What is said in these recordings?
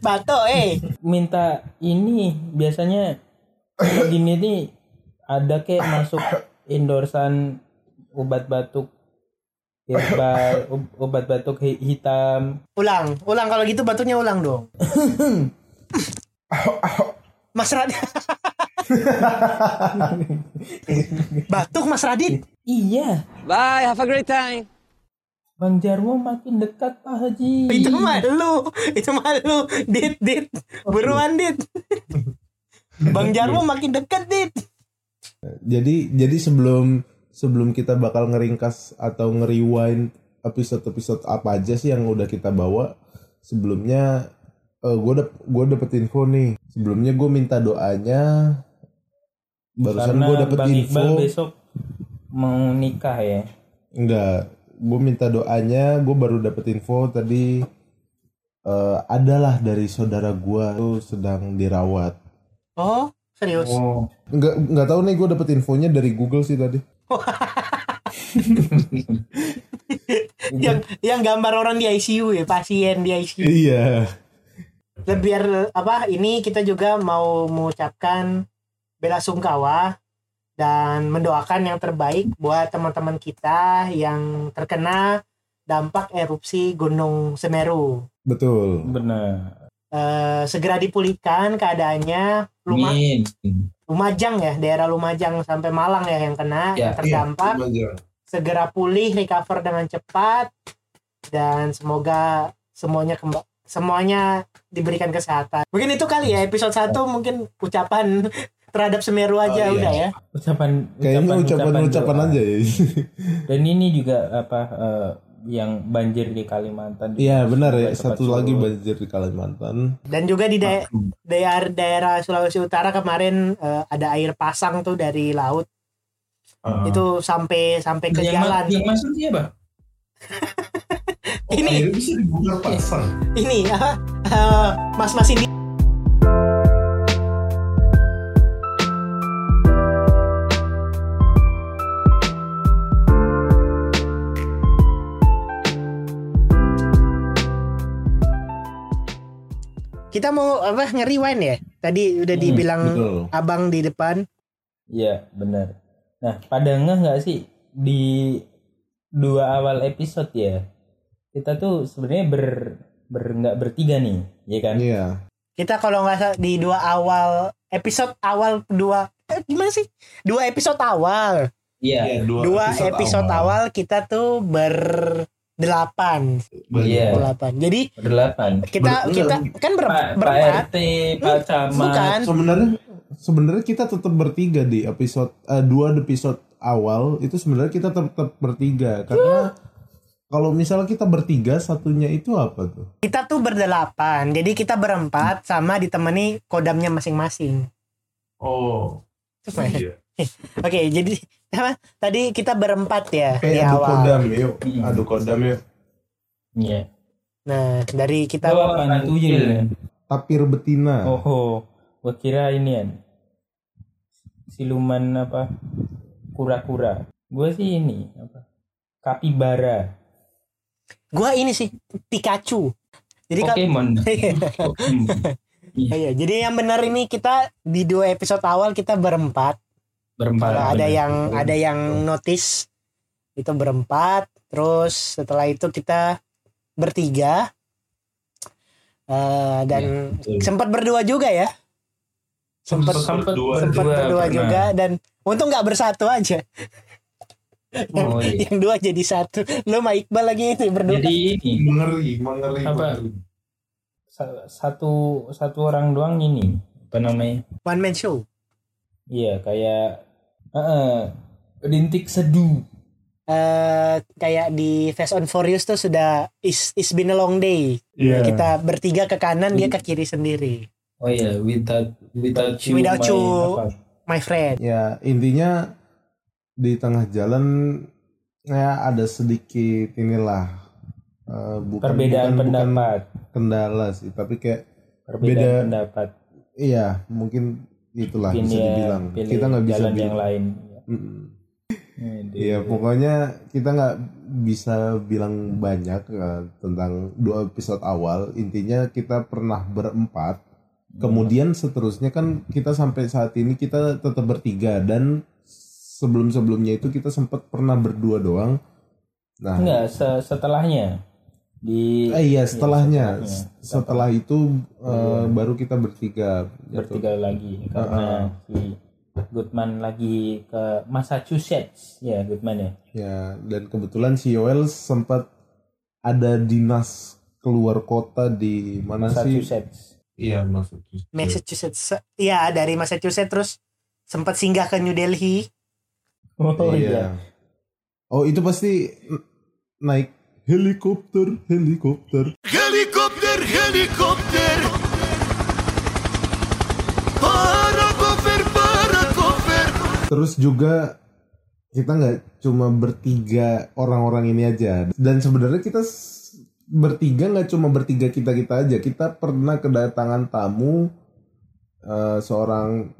Bato eh. minta ini biasanya gini nih ada kayak masuk endorsan obat batuk herbal ob- obat batuk hi- hitam Ulang, ulang kalau gitu batunya ulang dong. Mas Radit. Batuk Mas Radit. iya Bye, have a great time. Bang Jarwo makin dekat Pak Haji Itu mah lu, itu mah lu. Dit, dit. Buruan dit. Bang Jarwo makin deket dit. Jadi jadi sebelum sebelum kita bakal ngeringkas atau ngeriwain episode-episode apa aja sih yang udah kita bawa sebelumnya gue dap gue dapet info nih sebelumnya gue minta doanya barusan gue dapet Bang info Iqbal besok mau nikah ya enggak gue minta doanya gue baru dapet info tadi eh, adalah dari saudara gue tuh sedang dirawat Oh, serius. Enggak enggak tahu nih gue dapet infonya dari Google sih tadi Yang yang gambar orang di ICU ya, pasien di ICU. iya Dan biar apa ini kita juga mau mengucapkan bela sungkawa dan mendoakan yang terbaik buat teman-teman kita yang terkena dampak erupsi Gunung Semeru. betul. Benar. Eh, segera dipulihkan keadaannya. Luma, Amin. Lumajang ya daerah Lumajang sampai Malang ya yang kena Ya, yang terdampak. Segera pulih recover dengan cepat. Dan semoga semuanya kemba- semuanya diberikan kesehatan. Mungkin itu kali ya episode 1 mungkin ucapan terhadap Semeru aja Oh, iya. udah ya ucapan kayaknya ucapan-ucapan aja ya dan ini juga apa eh, yang banjir di Kalimantan Iya benar ya satu lagi banjir di Kalimantan. dan juga di dae- daerah daerah Sulawesi Utara kemarin eh, ada air pasang tuh dari laut Ah. itu sampai sampai ke yang, ma- jalan yang masuk siapa? Oh, Ini. akhirnya bisa dibuka pasang. ini apa eh, mas-mas ini kita mau apa ngeriwain ya tadi udah Hmm, dibilang betul. abang di depan Iya benar. Nah pada ngeh nggak sih di dua awal episode ya kita tuh sebenarnya ber ber nggak bertiga nih, ya kan? Iya. kita kalau nggak salah di dua awal episode awal dua eh, gimana sih dua episode awal Iya. dua episode, awal. kita tuh berdelapan Iya. berdelapan jadi Berdelapan. kita Ber- kita kan ber, Pak berempat RT, Pak Camat. bukan Sebenarnya sebenarnya kita tetap bertiga di episode eh, dua episode awal itu sebenarnya kita tetap bertiga karena kalau misalnya kita bertiga satunya itu apa tuh? kita tuh berdelapan jadi kita berempat sama ditemani kodamnya masing-masing Oh. Apa ya? Iya. oke jadi apa tadi kita berempat ya di Eh, adu awal kodam yuk, Hmm. adu kodam yuk. Iya. nah dari kita Kita apaan tuh ya? Tapir betina. Oh, oh. gua kira ini kan siluman apa kura-kura. Gue sih ini apa kapibara. gua ini sih Pikachu jadi Pokemon. Hmm. Iya, jadi yang benar ini kita di dua episode awal kita berempat. Berempat. Kalau ada bener. yang ada yang notice itu berempat. Terus setelah itu kita bertiga. Eh, dan betul. sempat berdua juga ya. Sempat berdua. sempat berdua berdua pernah. juga dan untung nggak bersatu aja. Oh, iya. yang dua jadi satu. Lo sama Iqbal lagi itu berdua. Jadi ini Mengeri, mengeri. Apa? satu satu orang doang ini apa namanya? One man show. Iya kayak eh rintik seduh. Eh kayak di Fast and Furious tuh sudah is is been a long day. Iya. Kita bertiga ke kanan, dia ke kiri sendiri. Oh iya, without without you, Without my- you. My friend. Ya intinya di tengah jalan ya ada sedikit inilah eh, bukan, perbedaan bukan- bukan pendapat, kendala sih tapi kayak perbedaan beda- pendapat. iya mungkin itulah Mungkin bisa ya dibilang kita nggak bisa jalan yang bilang lain. Mm-mm. Iya pokoknya kita nggak bisa bilang banyak eh, tentang dua episode awal. Intinya kita pernah berempat. Kemudian seterusnya kan kita sampai saat ini kita tetap bertiga dan sebelum-sebelumnya itu kita sempat pernah berdua doang. Nah, Enggak, se- setelahnya di eh, iya setelahnya, setelahnya. setelah itu eh, baru kita bertiga. Gitu. bertiga lagi karena si Goodman lagi ke Massachusetts ya Goodman ya Ya, dan kebetulan si Yoel sempat ada dinas keluar kota di mana sih? Massachusetts Iya maksudnya. Massachusetts iya dari Massachusetts terus sempat singgah ke New Delhi oh iya Oh, itu pasti naik helikopter, helikopter. Helikopter, helikopter. Para cover, para cover. Terus juga kita nggak cuma bertiga orang-orang ini aja. Dan sebenarnya kita bertiga nggak cuma bertiga kita kita aja. Kita pernah kedatangan tamu eh, seorang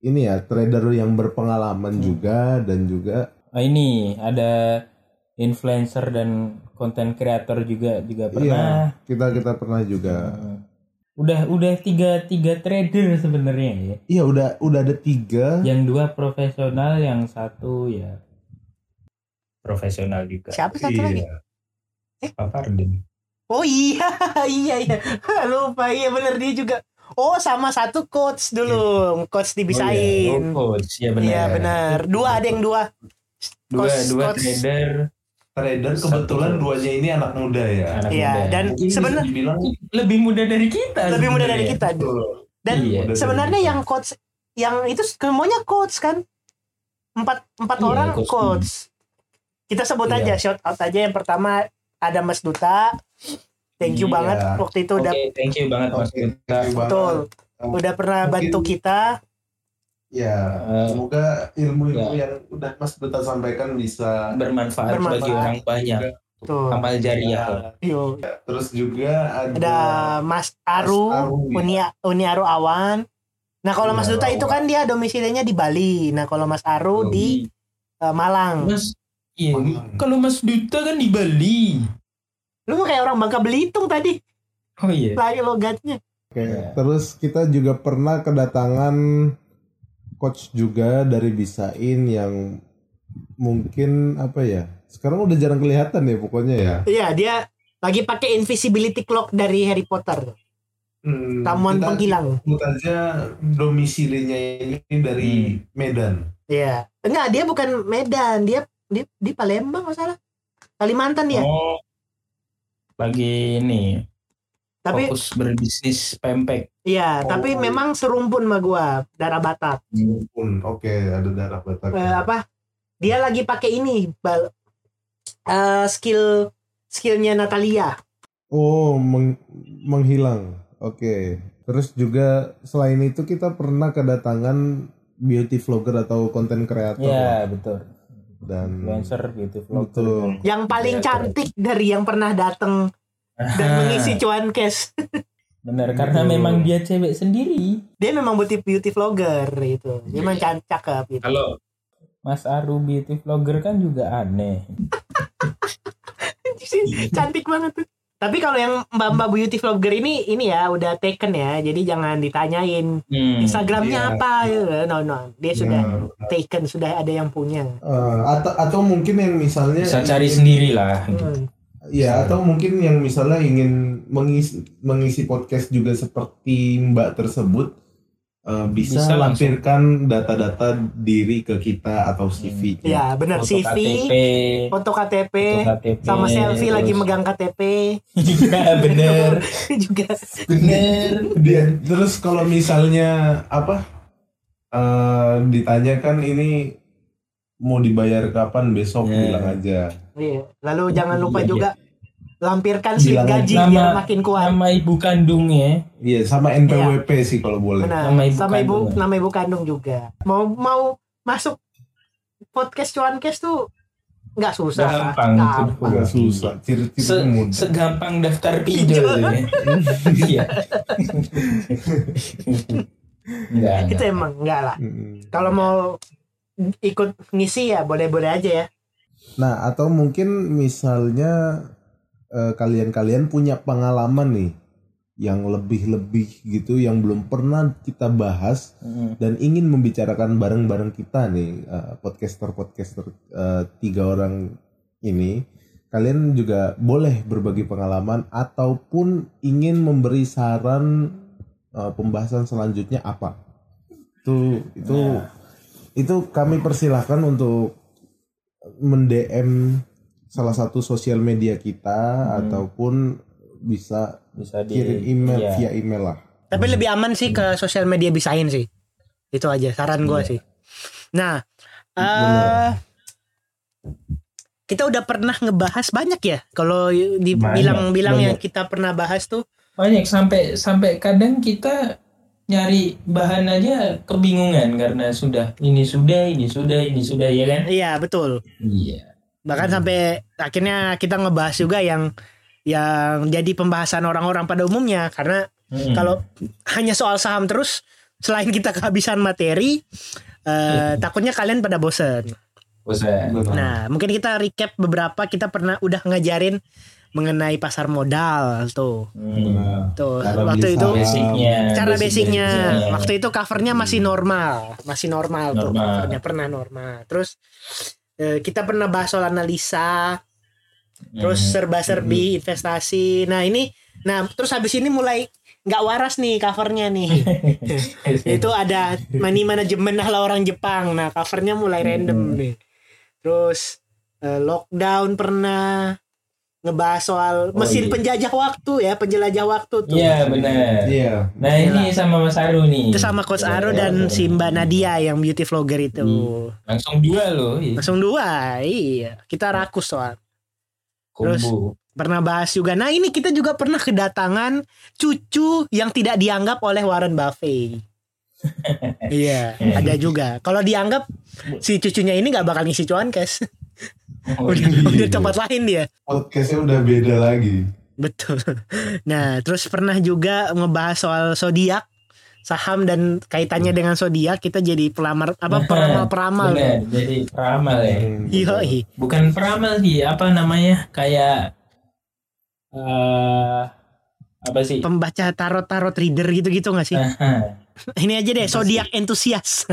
ini ya trader yang berpengalaman juga dan juga Ah, ini ada influencer dan konten kreator juga juga pernah. Iya, kita kita pernah juga. udah udah tiga tiga trader sebenarnya ya? Iya, udah udah ada tiga. yang dua profesional yang satu ya profesional juga. Siapa satu lagi? Iya. Pak Fardin. oh iya iya iya. Lupa iya bener dia juga. Oh sama satu coach dulu coach dibisain oh, coach. Ya benar iya benar dua ada yang dua. Dua Coach- dua coach. trader Trader kebetulan Satu. duanya ini anak muda ya. anak Iya, muda. dan sebenarnya dibilang lebih muda dari kita lebih muda dari kita betul. dan Iya. sebenarnya yang coach yang itu semuanya coach kan empat empat Iya, orang coach. coach kita sebut Iya. aja shout out aja yang pertama ada Mas Duta thank you Iya. banget waktu itu Oke, udah thank you banget Mas Oke, Genta. thank you banget. betul udah pernah Mungkin- bantu kita Ya, Eh, semoga ilmu-ilmu ya. yang udah Mas Duta sampaikan bisa bermanfaat, Bermanfaat. bagi orang banyak. tuh Amal jariah. Yo. Terus juga ada, ada Mas Aru, Mas Aru, ya. Uni Aru Awan nah kalau Mas Uni Duta Aru itu kan dia domisilinya di Bali nah kalau Mas Aru di eh, Malang Mas Iya, Malang. kalau Mas Duta kan di Bali. lu mau kayak orang Bangka Belitung tadi Oh iya. lagi logatnya Oke, Iya. terus kita juga pernah kedatangan coach juga dari Bisain yang mungkin apa ya? Sekarang udah jarang kelihatan ya pokoknya ya. Iya dia lagi pakai invisibility clock dari Harry Potter Hmm, tamuan kita penghilang sebut aja domisilinya ini dari Medan. Iya enggak dia bukan Medan dia di di Palembang nggak salah Kalimantan dia Oh. Lagi ini tapi fokus berbisnis pempek. iya Oh. tapi memang serumpun sama gua darah Batak Pun oke ada darah Batak. Eh, apa dia lagi pakai ini bal eh, skill skillnya Natalia Oh, meng- menghilang. Oke. Terus juga selain itu kita pernah kedatangan beauty vlogger atau konten kreator Iya, betul. dan Influencer gitu vlogger. betul. yang paling Iya, cantik dari yang pernah datang dan mengisi cuan cash Bener, karena Betul. memang dia cewek sendiri. dia memang beauty beauty vlogger gitu dia memang can- cakep gitu Kalau Mas Aru beauty vlogger kan juga aneh. cantik banget tuh tapi kalau yang mbak mbak beauty vlogger ini ini ya udah taken ya jadi jangan ditanyain Hmm. instagramnya iya. apa ya no no dia sudah Ya, taken sudah ada yang punya Eh, atau atau mungkin yang misalnya Bisa cari sendiri lah. Hmm. Ya, atau mungkin yang misalnya ingin mengisi mengisi podcast juga seperti Mbak tersebut eh, bisa, Bisa lampirkan data-data diri ke kita atau CV. ya benar Foto CV KTP, foto KTP foto KTP, sama selfie lagi terus- megang KTP Iya, bener. juga Bener. Dia, terus kalau misalnya apa eh, ditanyakan ini mau dibayar kapan besok Ya. bilang aja. Iya. lalu jangan lupa Iya, juga lampirkan slip Bilang gaji nama- biar makin kuat Nama ibu kandungnya. Iya, sama NPWP sih kalau boleh. benar Nama ibu sama ibu kandung. nama ibu kandung juga mau mau masuk podcast cuankes tuh nggak susah Gampang. Gampang. Agak susah, ciri-ciri Se- mudah. segampang daftar pinjol ya. Iya. Enggak, itu enggak. emang enggak lah kalau mau ikut ngisi ya boleh-boleh aja ya. Nah, atau mungkin misalnya eh, kalian-kalian punya pengalaman nih yang lebih-lebih gitu yang belum pernah kita bahas Mm. dan ingin membicarakan bareng-bareng kita nih eh, podcaster-podcaster eh, tiga orang ini kalian juga boleh berbagi pengalaman ataupun ingin memberi saran eh, pembahasan selanjutnya apa itu itu itu kami persilahkan untuk mendm salah satu sosial media kita ataupun bisa Bisa di kirim email iya. via email lah Tapi lebih aman sih ke sosial media bisain sih. Itu aja saran gua sih. Nah, eh kita udah pernah ngebahas banyak ya. Kalau dibilang-bilang yang kita pernah bahas tuh banyak sampai sampai kadang kita nyari bahan aja kebingungan karena sudah ini sudah ini sudah ini sudah ya kan? Iya betul. iya. Bahkan sampai akhirnya kita ngebahas juga yang yang jadi pembahasan orang-orang pada umumnya. Karena Mm. kalau hanya soal saham terus selain kita kehabisan materi eh, takutnya kalian pada bosen. bosan Nah, mungkin kita recap beberapa. Kita pernah udah ngajarin mengenai pasar modal tuh. Hmm. Tuh, Cara waktu itu basicnya cara basic- basicnya basicnya. waktu itu covernya masih normal, masih normal, tuh Normal. covernya pernah normal. Terus eh, kita pernah bahas soal analisa, terus Hmm. serba-serbi investasi. Nah, ini nah terus habis ini mulai nggak waras nih covernya nih. itu ada money management ala orang Jepang. Nah, covernya mulai random Hmm. nih. Terus eh, lockdown pernah ngebahas soal mesin iya. penjajah waktu ya, penjelajah waktu tuh. iya benar iya nah ini sama Mas Aru nih Itu sama Coach Aro dan si Mbak Nadia yang beauty vlogger itu. Hmm. langsung dua loh iya. Langsung dua, iya. Kita rakus soal. terus- Pernah bahas juga. Nah ini kita juga pernah kedatangan cucu yang tidak dianggap oleh Warren Buffett. iya, ada juga. Kalau dianggap si cucunya ini nggak bakal ngisi cuan cash. Oh, udah, iya. udah tempat lain dia. Podcastnya udah beda lagi. Betul. Nah, terus pernah juga ngebahas soal zodiak, saham dan kaitannya dengan zodiak kita jadi pelamar apa peramal-peramal. benar jadi peramal ya Iya, iya. bukan peramal sih apa namanya kayak eh apa sih Pembaca tarot-tarot reader gitu-gitu gak sih? Aha. Ini aja deh, zodiak entusias.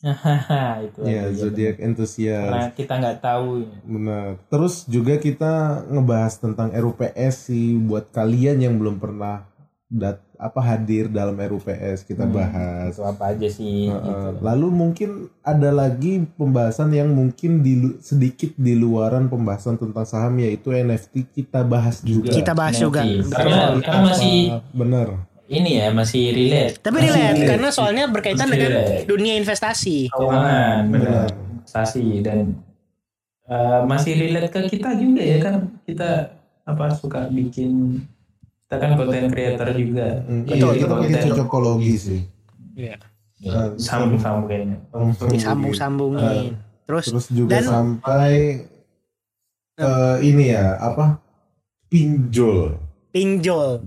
Hahaha, itu Iya, aja. zodiak karena entusias. kita nggak tahu Benar. Terus juga kita ngebahas tentang RUPS sih buat kalian yang belum pernah dat apa hadir dalam RUPS kita Hmm, bahas. itu apa aja sih Heeh. gitu. Lalu mungkin ada lagi pembahasan yang mungkin di sedikit di luaran pembahasan tentang saham yaitu NFT kita bahas juga. Kita bahas juga. Nanti. Betul. karena, karena masih benar. Ini ya masih relate Tapi Masih relate relate. karena soalnya berkaitan Masih dengan relate. dunia investasi. keuangan Benar. investasi dan eh, masih relate ke kita juga ya kan kita apa suka bikin kita kan konten creator juga Hmm, Betul, iya, kita pakai cocokologi sih. Iya. Nah, sambung sambung kayaknya Disambung-sambungin. Terus Terus juga Dan- sampai eh, ini ya apa pinjol. pinjol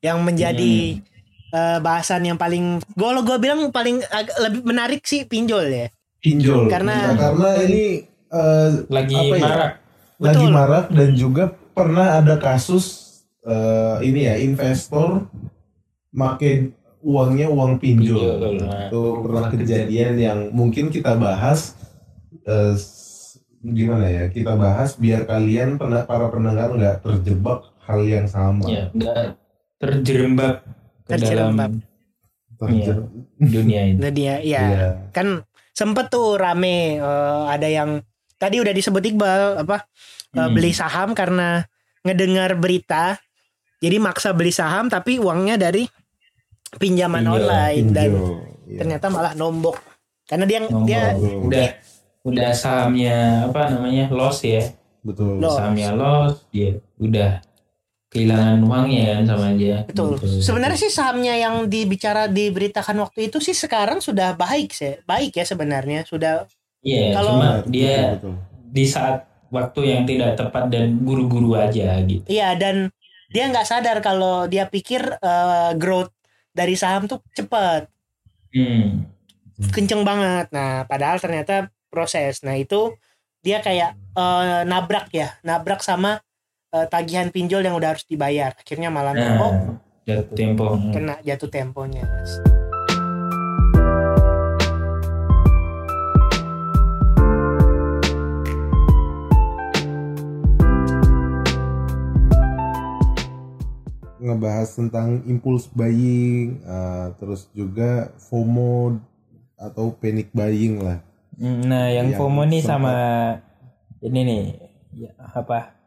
yang menjadi eh, bahasan yang paling gue gue bilang paling ag- lebih menarik sih pinjol ya. Pinjol. Karena- Nah, karena ini eh, lagi Apa ya? marak lagi Betul. marak dan juga pernah ada kasus eh, ini ya investor make uangnya uang pinjol. Pinjol, nah. Itu pernah kejadian yang mungkin kita bahas eh, s- gimana ya? Kita bahas biar kalian pernah para pendengar nggak terjebak hal yang sama. ya nggak terjerembab ke Terjerembab. dalam Terjer- dunia ini Nah dia ya Iya. kan sempet tuh rame eh, ada yang tadi udah disebut Iqbal apa eh, Hmm. beli saham karena ngedengar berita jadi maksa beli saham tapi uangnya dari pinjaman Pinjol, online dan Pinjol. Iya. ternyata malah nombok karena dia Nombok. dia udah udah sahamnya apa namanya loss ya Betul. Loss. sahamnya loss dia udah kehilangan uangnya kan sama dia betul Gitu. sebenarnya sih sahamnya yang dibicara diberitakan waktu itu sih sekarang sudah baik sih baik ya sebenarnya sudah iya kalau- cuma Betul, dia betul. di saat waktu yang tidak tepat dan buru-buru aja gitu iya dan dia nggak sadar kalau dia pikir eh, growth dari saham tuh cepat hmm. kenceng banget. Nah, padahal ternyata proses. Nah itu dia kayak eh, nabrak ya, nabrak sama eh, tagihan pinjol yang udah harus dibayar. Akhirnya malah Nah, jatuh tempo. kena jatuh temponya. ngebahas tentang impulse buying, uh, terus juga FOMO atau panic buying lah. Nah, yang Yang FOMO nih sama ini nih ya, apa?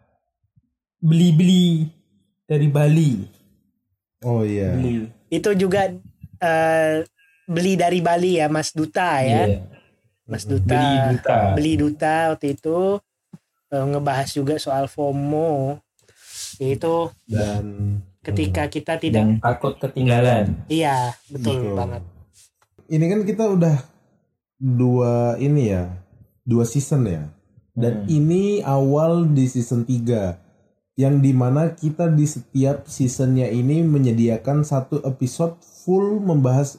Beli-beli dari Bali. Oh iya. Beli. Itu juga eh, beli dari Bali ya, Mas Duta ya, Iya. Mas Duta. Beli duta. Beli Duta waktu itu eh, ngebahas juga soal FOMO. Yaitu Dan ketika kita tidak takut ketinggalan. iya betul Betul. banget ini kan kita udah dua ini ya, dua season ya. Dan Hmm. ini awal di season 3 yang di mana kita di setiap seasonnya ini menyediakan satu episode full membahas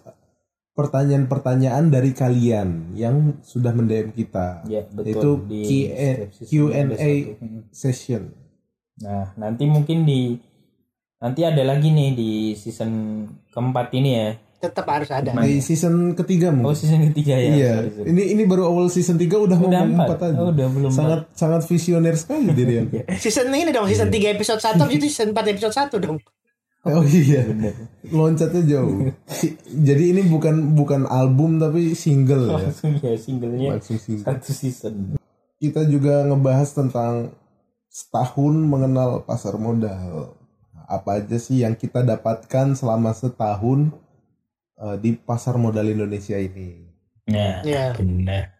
pertanyaan-pertanyaan dari kalian yang sudah mendm kita Ya, betul. Itu Q&A. session. Nah, nanti mungkin di nanti ada lagi nih di season keempat ini ya. Tetap harus ada? Di season ketiga Oh, mungkin. season ketiga ya. iya. sorry, sorry. Ini ini baru awal season 3 udah, mau Udah ngomong empat. 4 aja. Oh, udah belum sangat sangat visioner sekali Dirian. season ini dong season 3 episode 1 itu season 4 episode 1 dong Oh iya. Bener. Loncatnya jauh. Si- Jadi ini bukan bukan album tapi single ya. Langsung ya singlenya Langsung single. satu season. Kita juga ngebahas tentang setahun mengenal pasar modal. Apa aja sih yang kita dapatkan selama setahun eh, di pasar modal Indonesia ini? Nah, ya benar.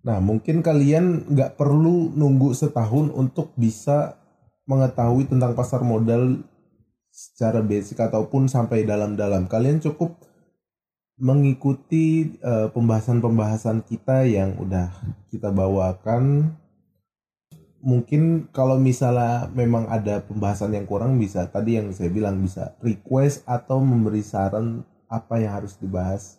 Nah, mungkin kalian nggak perlu nunggu setahun untuk bisa mengetahui tentang pasar modal secara basic ataupun sampai dalam-dalam. Kalian cukup mengikuti eh, pembahasan-pembahasan kita yang udah kita bawakan. Mungkin kalau misalnya memang ada pembahasan yang kurang bisa tadi yang saya bilang bisa request atau memberi saran apa yang harus dibahas.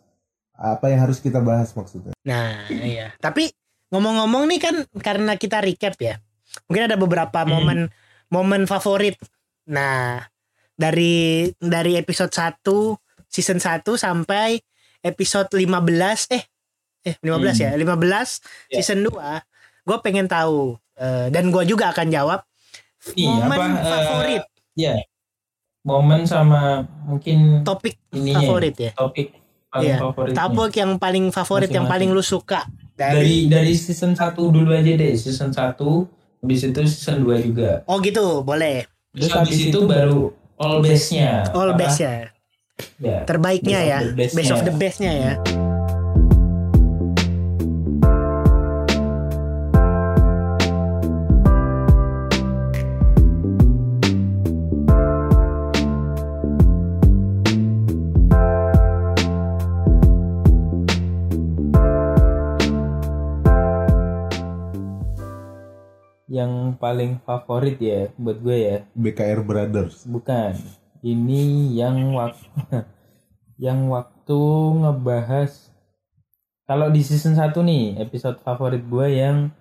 Apa yang harus kita bahas maksudnya. nah iya tapi ngomong-ngomong nih kan karena kita recap ya mungkin ada beberapa Hmm. momen momen favorit nah dari dari episode 1 season 1 sampai episode 15 eh eh 15 ya 15 Ya. season 2 gue pengen tahu eh, dan gue juga akan jawab Iya, momen apa, eh, favorit Ya. Momen sama mungkin topik ini favorit ya topik paling Iya. favorit. topik yang paling favorit yang paling lu suka dari dari season 1 dulu aja deh, season 1 habis itu season 2 juga. oh gitu boleh Terus habis itu baru all base-nya. all Apa? best ya Ya. terbaiknya Best of ya the best-nya. best of the bestnya ya paling favorit ya buat gue ya, BKR Brothers. bukan. Ini yang waktu yang waktu ngebahas kalau di season 1 nih, episode favorit gue yang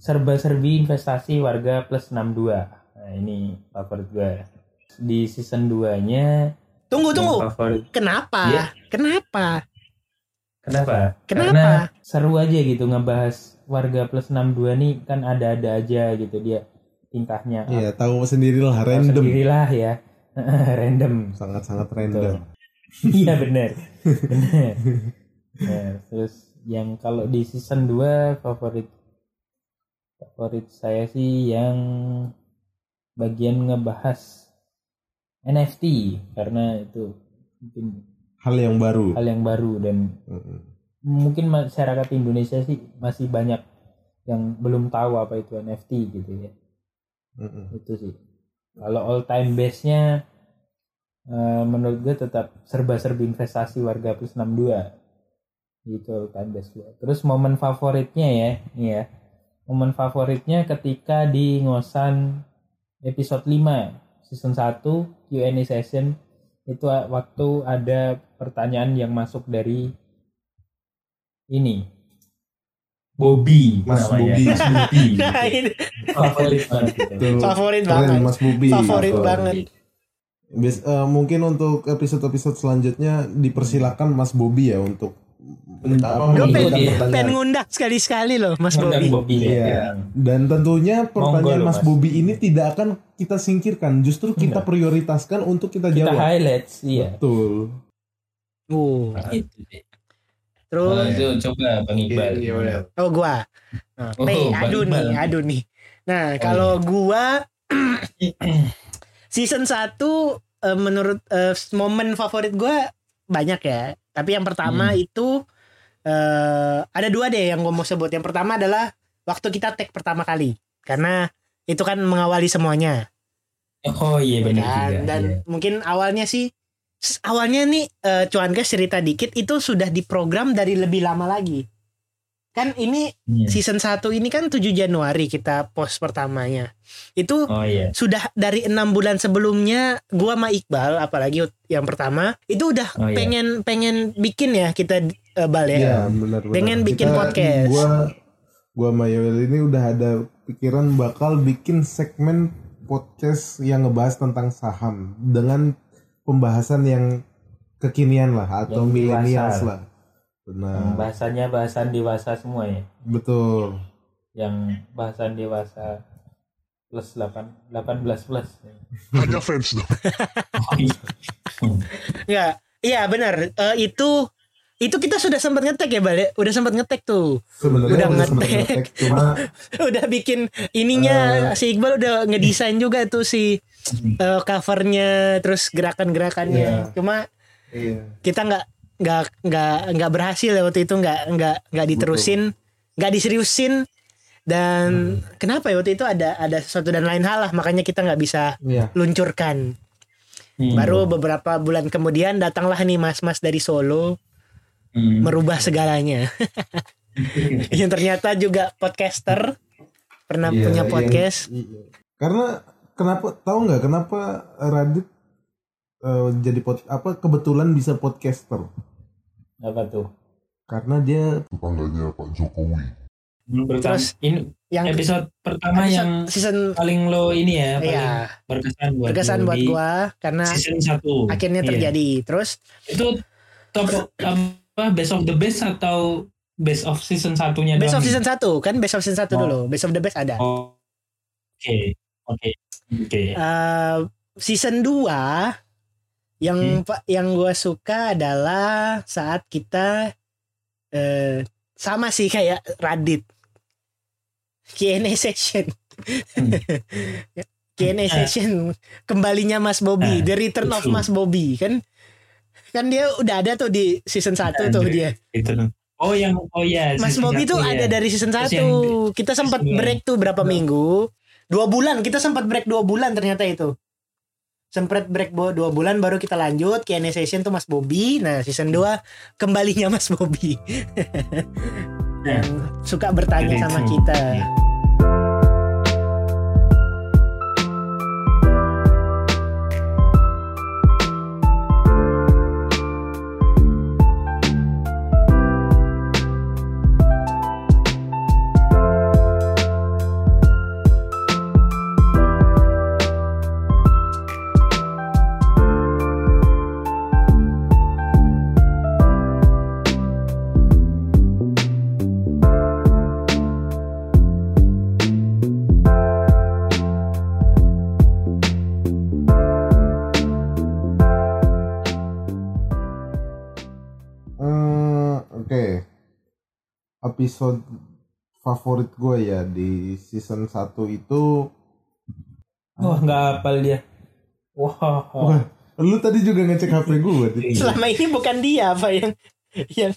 serba-serbi investasi warga plus 62. Nah, ini favorit gue. Di season 2-nya tunggu tunggu favorit kenapa Iya. kenapa Kenapa? Kenapa? Karena seru aja gitu ngebahas warga plus 62 nih kan ada-ada aja gitu dia tingkahnya. Iya, tahu sendirilah Tahu random. Sendirilah ya. Random. Sangat-sangat random. Iya benar. Benar. Nah, terus yang kalau di season 2 favorit favorit saya sih yang bagian ngebahas NFT karena itu mungkin Hal yang baru. hal yang baru dan Mm-mm. Mungkin masyarakat Indonesia sih masih banyak yang belum tahu apa itu NFT gitu ya. Mm-mm. itu sih. Kalau all time base nya eh, menurut gue tetap serba-serbi investasi warga plus 62 gitu all time base gue terus momen favoritnya ya ya momen favoritnya ketika di ngosan episode 5 season 1 Q&A session itu waktu ada pertanyaan yang masuk dari ini Bobby Mas. Bobby. Mas Bobby Nah, ini favorit banget gitu. Favorit keren, banget. Mas Bubi favorit banget. Bias- eh, mungkin untuk episode-episode selanjutnya dipersilakan Mas Bobby ya untuk apa, Gue Iya, pengen, pengen ngundang sekali-sekali loh Mas Bobby. Bobby Iya. ya. Dan tentunya pertanyaan loh, Mas Mas. Bobby ini tidak akan kita singkirkan, justru kita prioritaskan untuk kita, Kita jawab. highlights iya. Betul. Uh, Itu deh. Terus Nah, itu coba Bang Iqbal. oh gua. Nah, Oh, nih, nih, aduh nih. Nah, Oh, kalau gua season 1 eh, menurut eh, momen favorit gua banyak ya. Tapi yang pertama Hmm. itu eh ada dua deh yang gue mau sebut. Yang pertama adalah waktu kita tag pertama kali. Karena itu kan mengawali semuanya. Oh iya benar juga. Dan iya. mungkin awalnya sih awalnya nih eh, cuan guys cerita dikit itu sudah diprogram dari lebih lama lagi. Kan ini Iya. season 1 ini kan 7 Januari kita post pertamanya. Itu Oh iya. sudah dari enam bulan sebelumnya gua sama Iqbal apalagi yang pertama itu udah Oh, iya. pengen pengen bikin ya kita eh, bal ya. Iya, benar benar. Pengen bikin podcast. Gua gua sama Yoel ini udah ada pikiran bakal bikin segmen podcast yang ngebahas tentang saham dengan pembahasan yang kekinian lah atau dewasa. lah. Benar. Bahasanya bahasan dewasa semua ya. Betul. Yang bahasan dewasa plus 8 18 plus. Hanya fans dong. Oh, iya. Enggak. Iya benar. Eh, itu itu kita sudah sempat ngetek ya Bal ya? Udah sempat ngetek tuh. Sebenarnya Udah udah ngetek. ngetek cuma udah bikin ininya si Iqbal udah ngedesain juga tuh si eh, covernya terus gerakan-gerakannya. Iya. Cuma iya. kita nggak nggak nggak nggak berhasil ya waktu itu nggak nggak nggak diterusin nggak diseriusin dan kenapa ya waktu itu ada ada sesuatu dan lain hal lah makanya kita nggak bisa Iya. luncurkan Hmm. baru beberapa bulan kemudian datanglah nih mas-mas dari Solo Hmm. merubah segalanya yang ternyata juga podcaster pernah Iya, punya yang- podcast iya. Karena kenapa tahu nggak kenapa Radit eh, jadi pod, apa kebetulan bisa podcaster? Apa tuh? Karena dia Tetangganya Pak Jokowi. Pertama, Terus ini yang episode pertama episode yang season paling lo ini ya, paling Iya. berkesan buat berkesan buat gua karena season 1. akhirnya terjadi terus Itu top apa best of the best atau best of season satunya best of doang? season 1 kan best of season 1 Oh. dulu best of the best ada Oh. Oke. Oke. Oke. Eh, season 2 yang Hmm. yang gua suka adalah saat kita eh sama sih kayak Radit Q&A session Hmm. Q&A session kembalinya Mas Bobby Ah, The Return of. Mas Bobby kan kan dia udah ada tuh di season 1 tuh dia Itu. Oh yang oh ya. Mas Bobby tuh ya. ada dari season Terus 1 yang kita sempat break tuh berapa minggu dua bulan kita sempat break dua bulan ternyata itu. Sempat break dua bulan baru kita lanjut Q&A session tuh Mas Bobby. Nah season 2 kembalinya Mas Bobby. Yang suka bertanya Jadi sama itu. kita episode favorit gue ya di season 1 itu Wah nggak hafal dia. Wah. Wah, lu tadi juga ngecek HP gue Dit. selama ini bukan dia apa yang yang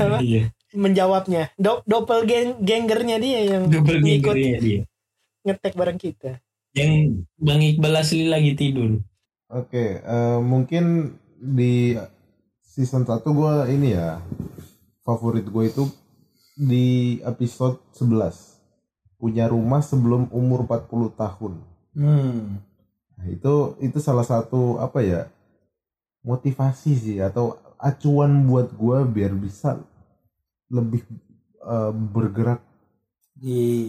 apa, Iya. menjawabnya Do doppelgangernya dia yang Double ngikut dia. ngetek bareng kita Yang Bang Iqbal asli lagi tidur. Oke, eh, mungkin di season 1 gue ini ya favorit gue itu di episode 11 punya rumah sebelum umur 40 tahun. Hmm. Nah, itu itu salah satu apa ya motivasi sih atau acuan buat gue biar bisa lebih eh, bergerak di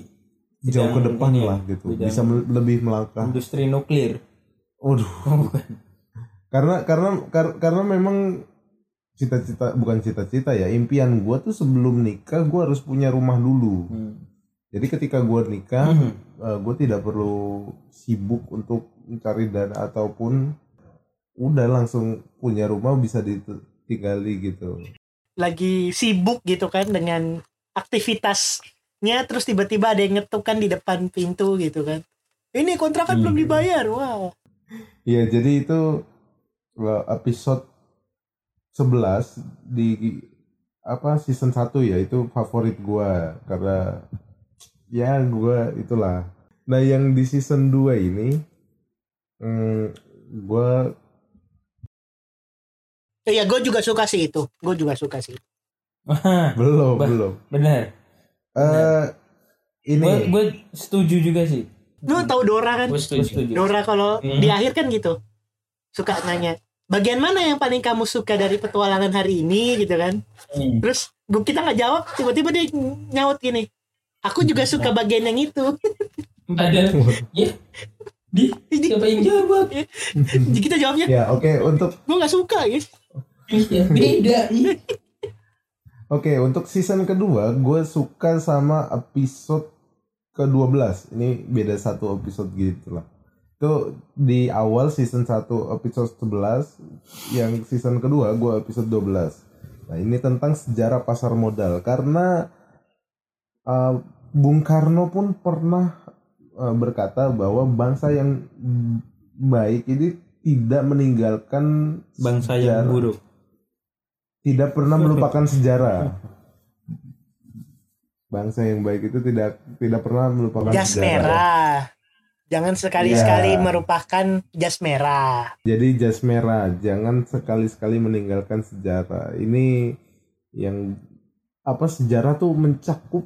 jauh ke depan ini lah gitu. bidang bisa lebih melangkah. industri nuklir. Waduh. Oh, bukan. Karena karena kar- karena memang cita-cita bukan cita-cita ya impian gue tuh sebelum nikah gue harus punya rumah dulu Hmm. jadi ketika gue nikah Hmm. gue tidak perlu sibuk untuk mencari dana ataupun udah langsung punya rumah bisa ditinggali gitu lagi sibuk gitu kan dengan aktivitasnya terus tiba-tiba ada yang ngetuk kan di depan pintu gitu kan ini kontrakan belum Hmm. dibayar wah Iya jadi itu eh, episode 11 di apa season 1 ya itu favorit gua karena ya gua itulah. Nah yang di season 2 ini hmm, gua iya gue juga suka sih itu gue juga suka sih Wah, belum Bah. belum. benar Eh ini gue gue setuju juga sih lu tahu Dora kan gue setuju, Dora kalau Hmm. di akhir kan gitu suka nanya bagian mana yang paling kamu suka dari petualangan hari ini gitu kan? Hmm. terus gua kita nggak jawab tiba-tiba dia nyaut gini aku juga suka bagian yang itu. Ada. Ya di siapa yang jawab? Kita jawabnya. Ya oke untuk gue nggak suka ya. Iya, beda. Oke, untuk season kedua, gue suka sama episode ke-12. Ini beda satu episode gitu lah. Itu di awal season 1 episode 11, yang season kedua gue episode 12. Nah, ini tentang sejarah pasar modal. Karena uh, Bung Karno pun pernah uh, berkata bahwa bangsa yang baik ini tidak meninggalkan bangsa yang sejarah buruk tidak pernah melupakan sejarah. Bangsa yang baik itu tidak tidak pernah melupakan jas sejarah. merah jangan sekali-sekali Iya. merupakan jas merah Jadi jas merah, jangan sekali-sekali meninggalkan sejarah. Ini yang apa sejarah tuh mencakup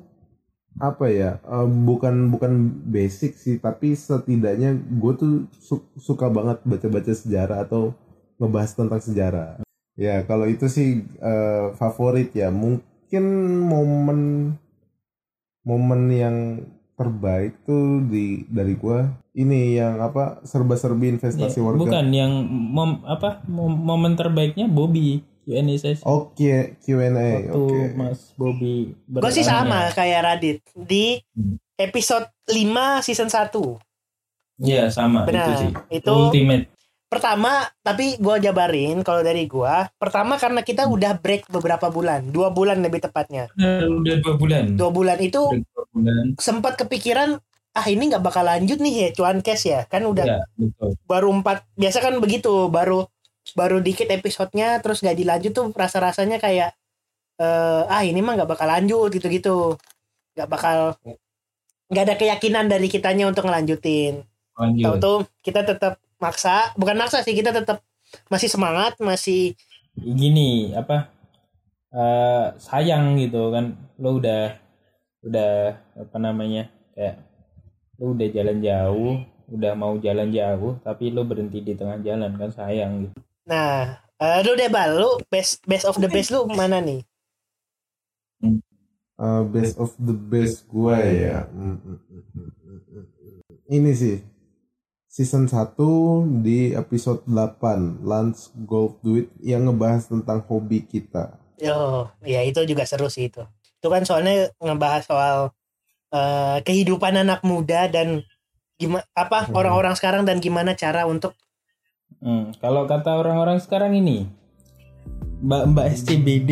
apa ya? eh, bukan bukan basic sih, tapi setidaknya gue tuh su- suka banget baca-baca sejarah atau ngebahas tentang sejarah. Ya kalau itu sih eh, favorit ya. Mungkin momen momen yang terbaik tuh di dari gua ini yang apa serba-serbi investasi Ya, warga. bukan yang mom, apa mom- momen terbaiknya Bobby Q&A session. Oke, Q&A. waktu Oke. Mas Bobby gue sih sama kayak Radit di episode 5 season 1 Iya sama benar itu sih. itu ultimate. pertama tapi gue jabarin kalau dari gua pertama karena kita udah break beberapa bulan dua bulan lebih tepatnya. Udah dua bulan. Dua bulan itu Udah sempat kepikiran ah ini nggak bakal lanjut nih ya cuan cash ya. Kan udah ya betul. baru empat biasa kan begitu baru baru dikit episodenya terus nggak dilanjut tuh rasa rasanya kayak eh ah ini mah nggak bakal lanjut gitu gitu nggak bakal nggak ada keyakinan dari kitanya untuk ngelanjutin. Tahu lanjut tuh kita tetap maksa bukan maksa sih kita tetap masih semangat masih gini apa eh sayang gitu kan lo udah udah apa namanya kayak lo udah jalan jauh udah mau jalan jauh tapi lo berhenti di tengah jalan kan sayang gitu nah eh lu deh bal lu best best of the best lu mana nih Uh, best of the best gua ya. Mm, mm, mm. Ini sih season 1 di episode 8 Lunch Golf Duit yang ngebahas tentang hobi kita. Yo, ya itu juga seru sih itu. Itu kan soalnya ngebahas soal eh, kehidupan anak muda dan gimana apa Hmm. orang-orang sekarang dan gimana cara untuk Hmm, kalau kata orang-orang sekarang ini Mbak Mbak SCBD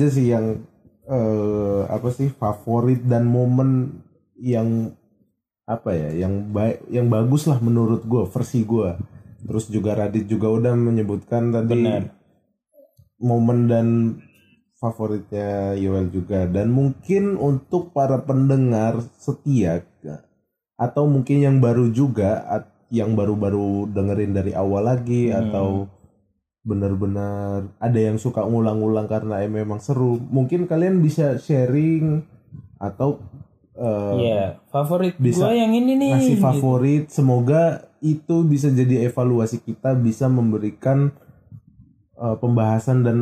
aja sih yang eh apa sih favorit dan momen yang apa ya yang baik yang bagus lah menurut gue versi gue terus juga Radit juga udah menyebutkan tadi Benar. momen dan favoritnya Yoel juga dan mungkin untuk para pendengar setia atau mungkin yang baru juga yang baru-baru dengerin dari awal lagi Hmm. atau benar-benar ada yang suka ngulang-ngulang karena em- memang seru mungkin kalian bisa sharing atau eh, Iya, favorit Bisa gua yang ini nih. ngasih gitu. favorit semoga itu bisa jadi evaluasi kita bisa memberikan uh, pembahasan dan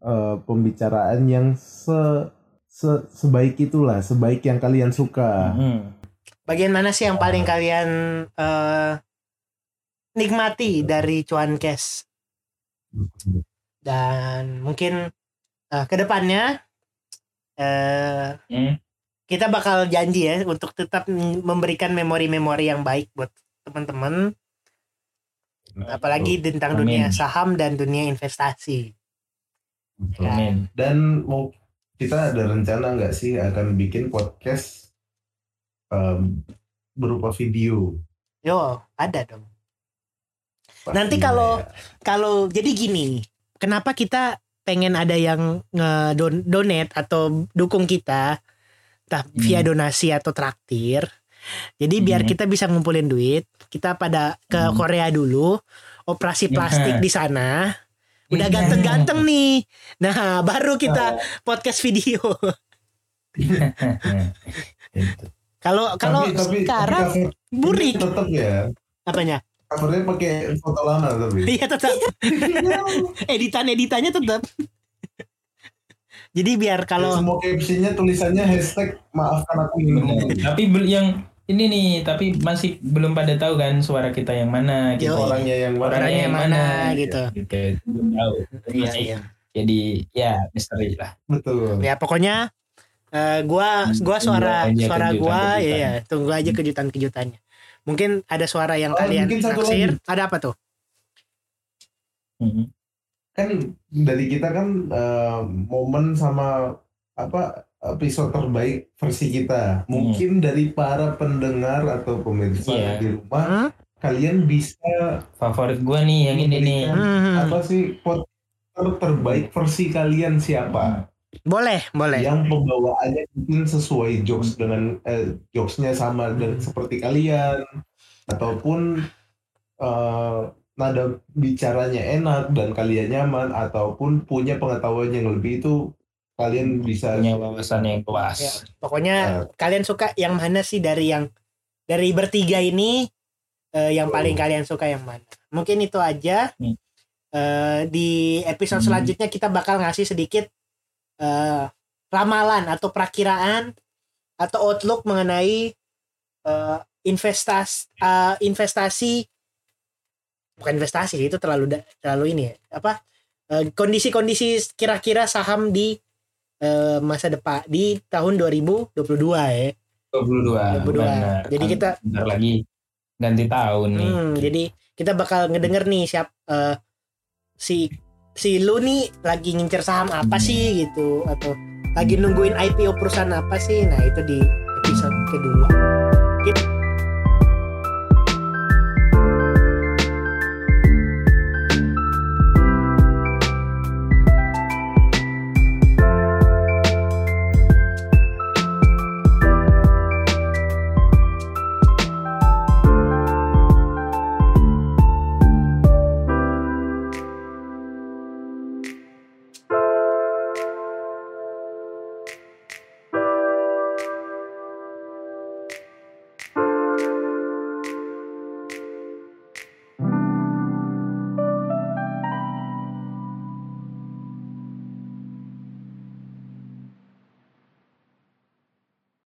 uh, pembicaraan yang se, se- sebaik itulah sebaik yang kalian suka Hmm. Bagian mana sih yang paling kalian eh, nikmati dari cuan cash? Dan mungkin eh, ke depannya eh Hmm. kita bakal janji ya untuk tetap memberikan memori-memori yang baik buat teman-teman apalagi tentang Amin. dunia saham dan dunia investasi. Ya. Dan mau kita ada rencana nggak sih akan bikin podcast um, berupa video Yo, ada dong. Nanti Pastinya kalau- ya. Kalau jadi gini, kenapa kita pengen ada yang nge-donate atau dukung kita entah via Hmm. donasi atau traktir. Jadi biar Hmm. kita bisa ngumpulin duit, kita pada ke Hmm. Korea dulu, operasi plastik Nah. di sana. Udah ganteng-ganteng nih. Nah, baru kita podcast video. Gitu. Kalau kalau sekarang tapi burik tetap ya apanya? Covernya pakai foto lama tapi Iya tetap. Editan editannya tetap. Jadi biar kalau semua captionnya tulisannya hashtag maafkan aku ini. Tapi yang ini nih, tapi masih belum pada tahu kan suara kita yang mana gitu. Yo, orangnya yang mana Orangnya yang mana, gitu. Gitu. Belum tahu. Iya, Masih- iya. Jadi ya misteri lah. betul ya pokoknya eh, gua gua suara Tunggu aja suara gua ya, ya tunggu aja kejutan-kejutannya. Mungkin ada suara yang Oh, kalian mungkin satu naksir. Ada apa tuh? Mhm. kan dari kita kan eh, momen sama apa episode terbaik versi kita mungkin dari para pendengar atau pemirsa Iya. di rumah Hmm? kalian bisa Favorit gua nih yang ini nih. memberikan Hmm. apa sih podcaster terbaik versi kalian siapa Boleh, boleh. yang pembawaannya mungkin sesuai jokes dengan eh, jokesnya sama dan seperti kalian ataupun eh, nada bicaranya enak dan kalian nyaman ataupun punya pengetahuan yang lebih itu kalian bisa Punya wawasan yang Ya, luas. pokoknya Ya. kalian suka yang mana sih dari yang dari bertiga ini eh, yang Betul. paling kalian suka yang mana? Mungkin itu aja. Hmm. Eh, di episode Hmm. selanjutnya kita bakal ngasih sedikit eh, ramalan atau perakiraan atau outlook mengenai eh, investasi eh, investasi bukan investasi itu terlalu da- terlalu ini ya apa kondisi-kondisi kira-kira saham di eh, masa depan di tahun 2022 ya 22. 22. benar. Jadi kita- bentar lagi ganti tahun nih. Hmm, jadi kita bakal ngedenger nih siap eh, si si lu nih lagi ngincer saham apa sih gitu atau lagi nungguin IPO perusahaan apa sih? Nah, itu di episode kedua.